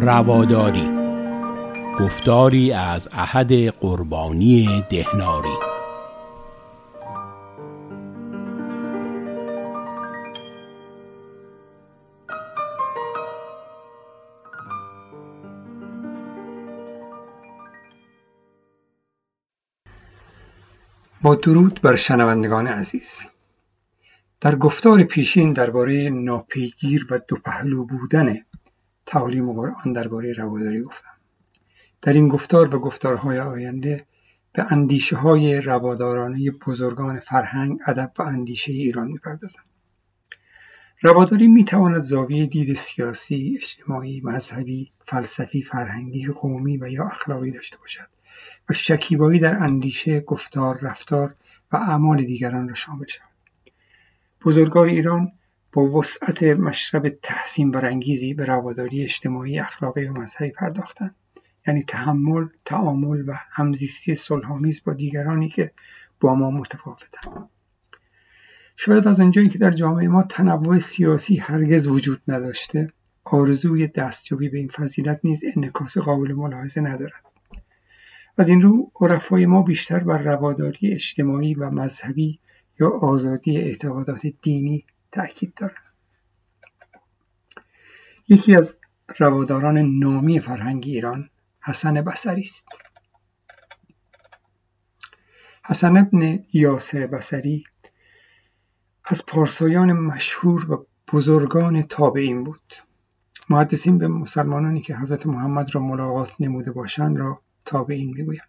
رواداری. گفتاری از احد قربانی دهناری. با درود بر شنوندگان عزیز. در گفتار پیشین درباره ناپیگیر و دو پهلو بودن تعالیم قرآن درباره رواداری گفتم. در این گفتار و گفتارهای آینده به اندیشه های روادارانه بزرگان فرهنگ ادب و اندیشه ایران می‌پردازم. رواداری می‌تواند زاویه دید سیاسی اجتماعی مذهبی فلسفی فرهنگی قومی و یا اخلاقی داشته باشد و شکیبایی در اندیشه گفتار رفتار و اعمال دیگران را شامل شود. بزرگان ایران با وسعت مشرب تحسین برانگیزی به رواداری اجتماعی اخلاقی و مذهبی پرداختند. یعنی تحمل تعامل و همزیستی صلحآمیز با دیگرانی که با ما متفاوتند. شاید از آنجایی که در جامعه ما تنوع سیاسی هرگز وجود نداشته آرزوی دستیابی به این فضیلت نیز انعکاس قابل ملاحظه ندارد. از این رو عرفای ما بیشتر بر رواداری اجتماعی و مذهبی یا آزادی اعتقادات دینی تاکید دارند یکی از رواداران نامی فرهنگ ایران حسن بصری است. حسن ابن یاسر بصری از پارسایان مشهور و بزرگان تابعین بود. محدثین به مسلمانانی که حضرت محمد را ملاقات نموده باشند را تابعین می‌گویند.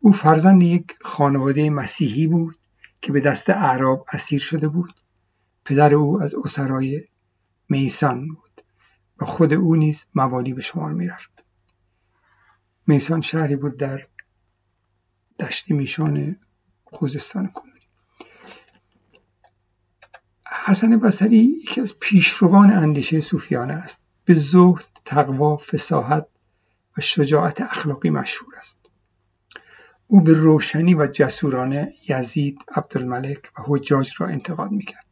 او فرزند یک خانواده مسیحی بود که به دست اعراب اسیر شده بود. پدر او از اسرای میسان بود و خود او نیز موالی به شمار می‌رفت. میسان شهری بود در دشت میشان خوزستان کنونی حسن بصری یکی از پیشروان اندیشه صوفیانه است. به زهد تقوا فساحت و شجاعت اخلاقی مشهور است. او به روشنی و جسورانه یزید عبدالملک و حجاج را انتقاد می‌کرد.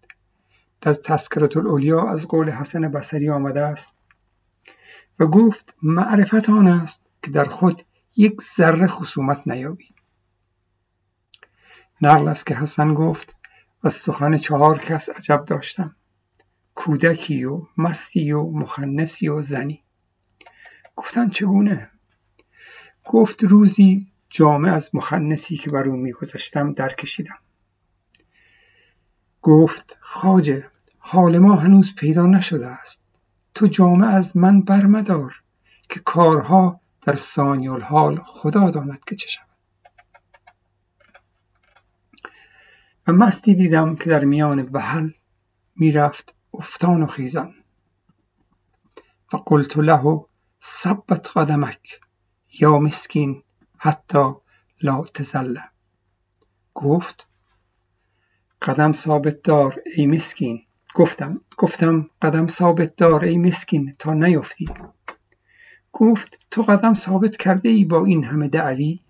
در تذکرت الاولیا از قول حسن بصری آمده است و گفت معرفت آن است که در خود یک ذره خصومت نیابی نقل است که حسن گفت از سخن چهار کس عجب داشتم کودکی و مستی و مخنسی و زنی. گفتن چگونه؟ گفت روزی جامه از مخنسی که بر او میگذاشتم درکشیدم. گفت خواجه حال ما هنوز پیدا نشده است. تو جامه از من برمدار که کارها در ثانی الحال خدا داند که چه شود. و مستی دیدم که در میان وحل می‌رفت افتان و خیزان. و قلت له ثبت قدمک یا مسکین حتی لا تزله گفت قدم ثابت دار ای مسکین. گفتم گفتم قدم ثابت دار ای مسکین تا نیفتی گفت تو قدم ثابت کرده ای با این همه دعوی؟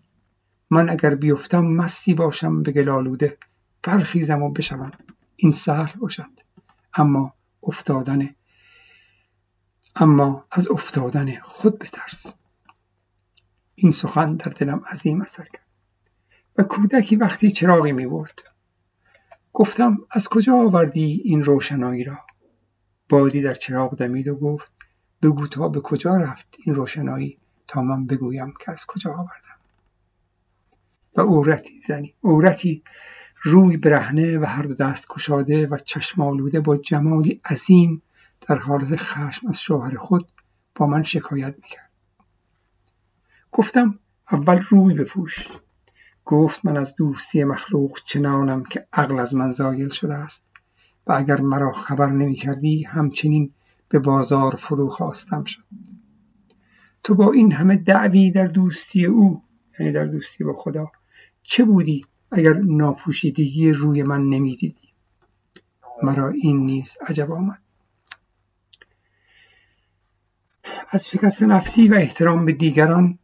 من اگر بیفتم مستی باشم به گلالوده برخیزم و بشوم. این سهل باشد. اما افتادن اما از افتادن خود بترس. این سخن در دلم عظیم اثر کرد. و کودکی وقتی چراغی می برد گفتم از کجا آوردی این روشنایی را؟ بادی در چراغ دمید و گفت بگو تا به کجا رفت این روشنایی تا من بگویم که از کجا آوردم. و عورتی زنی عورتی روی برهنه و هر دو دست کشاده و چشم آلوده با جمالی عظیم در حالت خشم از شوهر خود با من شکایت می‌کرد. گفتم اول روی بپوش. گفت من از دوستی مخلوق چنانم که عقل از من زایل شده است و اگر مرا خبر نمی کردی همچنین به بازار فرو خواستم شد. تو با این همه دعوی در دوستی او یعنی در دوستی با خدا چه بودی اگر ناپوشیدگی روی من نمی‌دیدی؟ مرا این نیز عجب آمد. از شکست نفسی و احترام به دیگران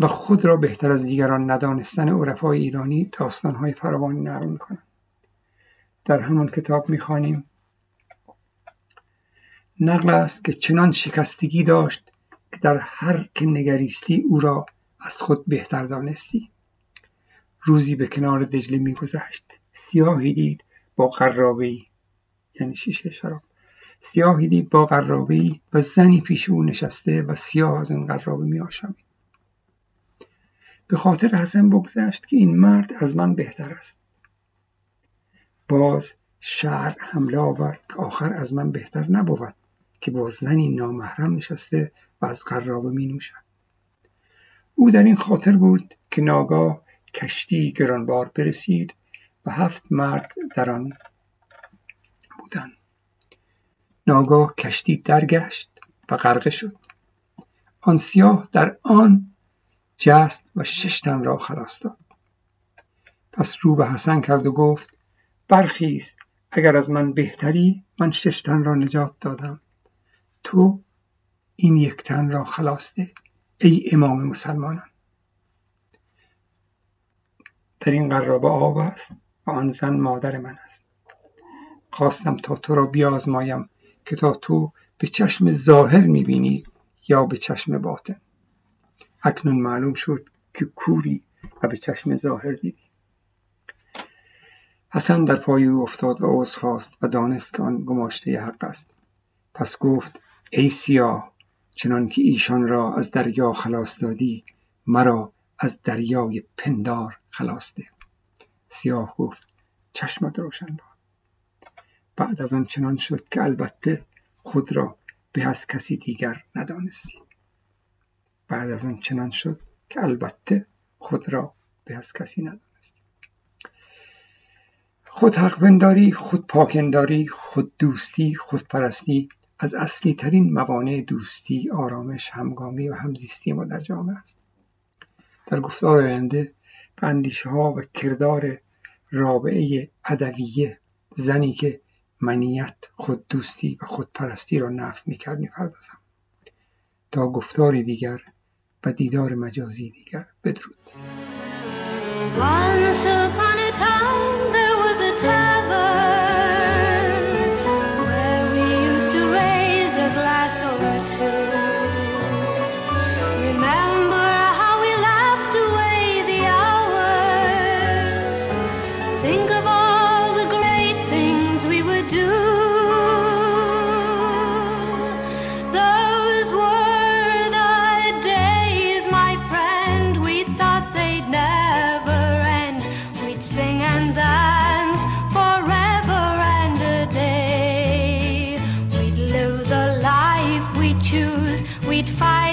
و خود را بهتر از دیگران ندانستن عرفای ایرانی داستانهای فراوانی نقل می‌کنند. در همان کتاب می‌خوانیم. نقل است که چنان شکستگی داشت که در هر که نگریستی او را از خود بهتر دانستی. روزی به کنار دجله میگذشت. سیاهی دید با قرابه یعنی شیشه شراب. سیاهی دید با قرابه و زنی پیش او نشسته و سیاه از این قرابه می به خاطر حسن بگذشت که این مرد از من بهتر است. باز شعر حمله آورد که آخر از من بهتر نبود که با زنی نامحرم نشسته و از قرابه می نوشد. او در این خاطر بود که ناگاه کشتی گرانبار برسید و هفت مرد در آن بودند. ناگاه کشتی درگشت و غرقه شد. آن سیاه در آن جست و شش تن را خلاص داد. پس رو به حسن کرد و گفت برخیز اگر از من بهتری من شش تن را نجات دادم. تو این یک تن را خلاص ده ای امام مسلمانان. در این قرابه آب است و آن زن مادر من است. خواستم تا تو را بیازمایم که تا تو به چشم ظاهر می‌بینی یا به چشم باطن. اکنون معلوم شد که کوری و به چشم ظاهر دیدی. حسن در پای او افتاد و عذر خواست و دانست که آن گماشته حق است. پس گفت ای سیاه چنان که ایشان را از دریا خلاص دادی مرا از دریای پندار خلاص ده. سیاه گفت چشمت روشن باد. بعد از آن چنان شد که البته خود را به از کسی دیگر ندانستی. بعد از آن چنان شد که البته خود را به از کسی ندانستی خود حق بنداری خود پاکنداری خود دوستی خود پرستی از اصلی ترین موانع دوستی آرامش همگامی و همزیستی ما در جامعه است. در گفتار آینده به اندیشه ها و کردار رابعه ادویه زنی که منیت خود دوستی و خودپرستی را نفی می‌کرد می‌پردازم. تا گفتاری دیگر و دیدار مجازی دیگر بدرود Once upon a time there was a tavern Bye.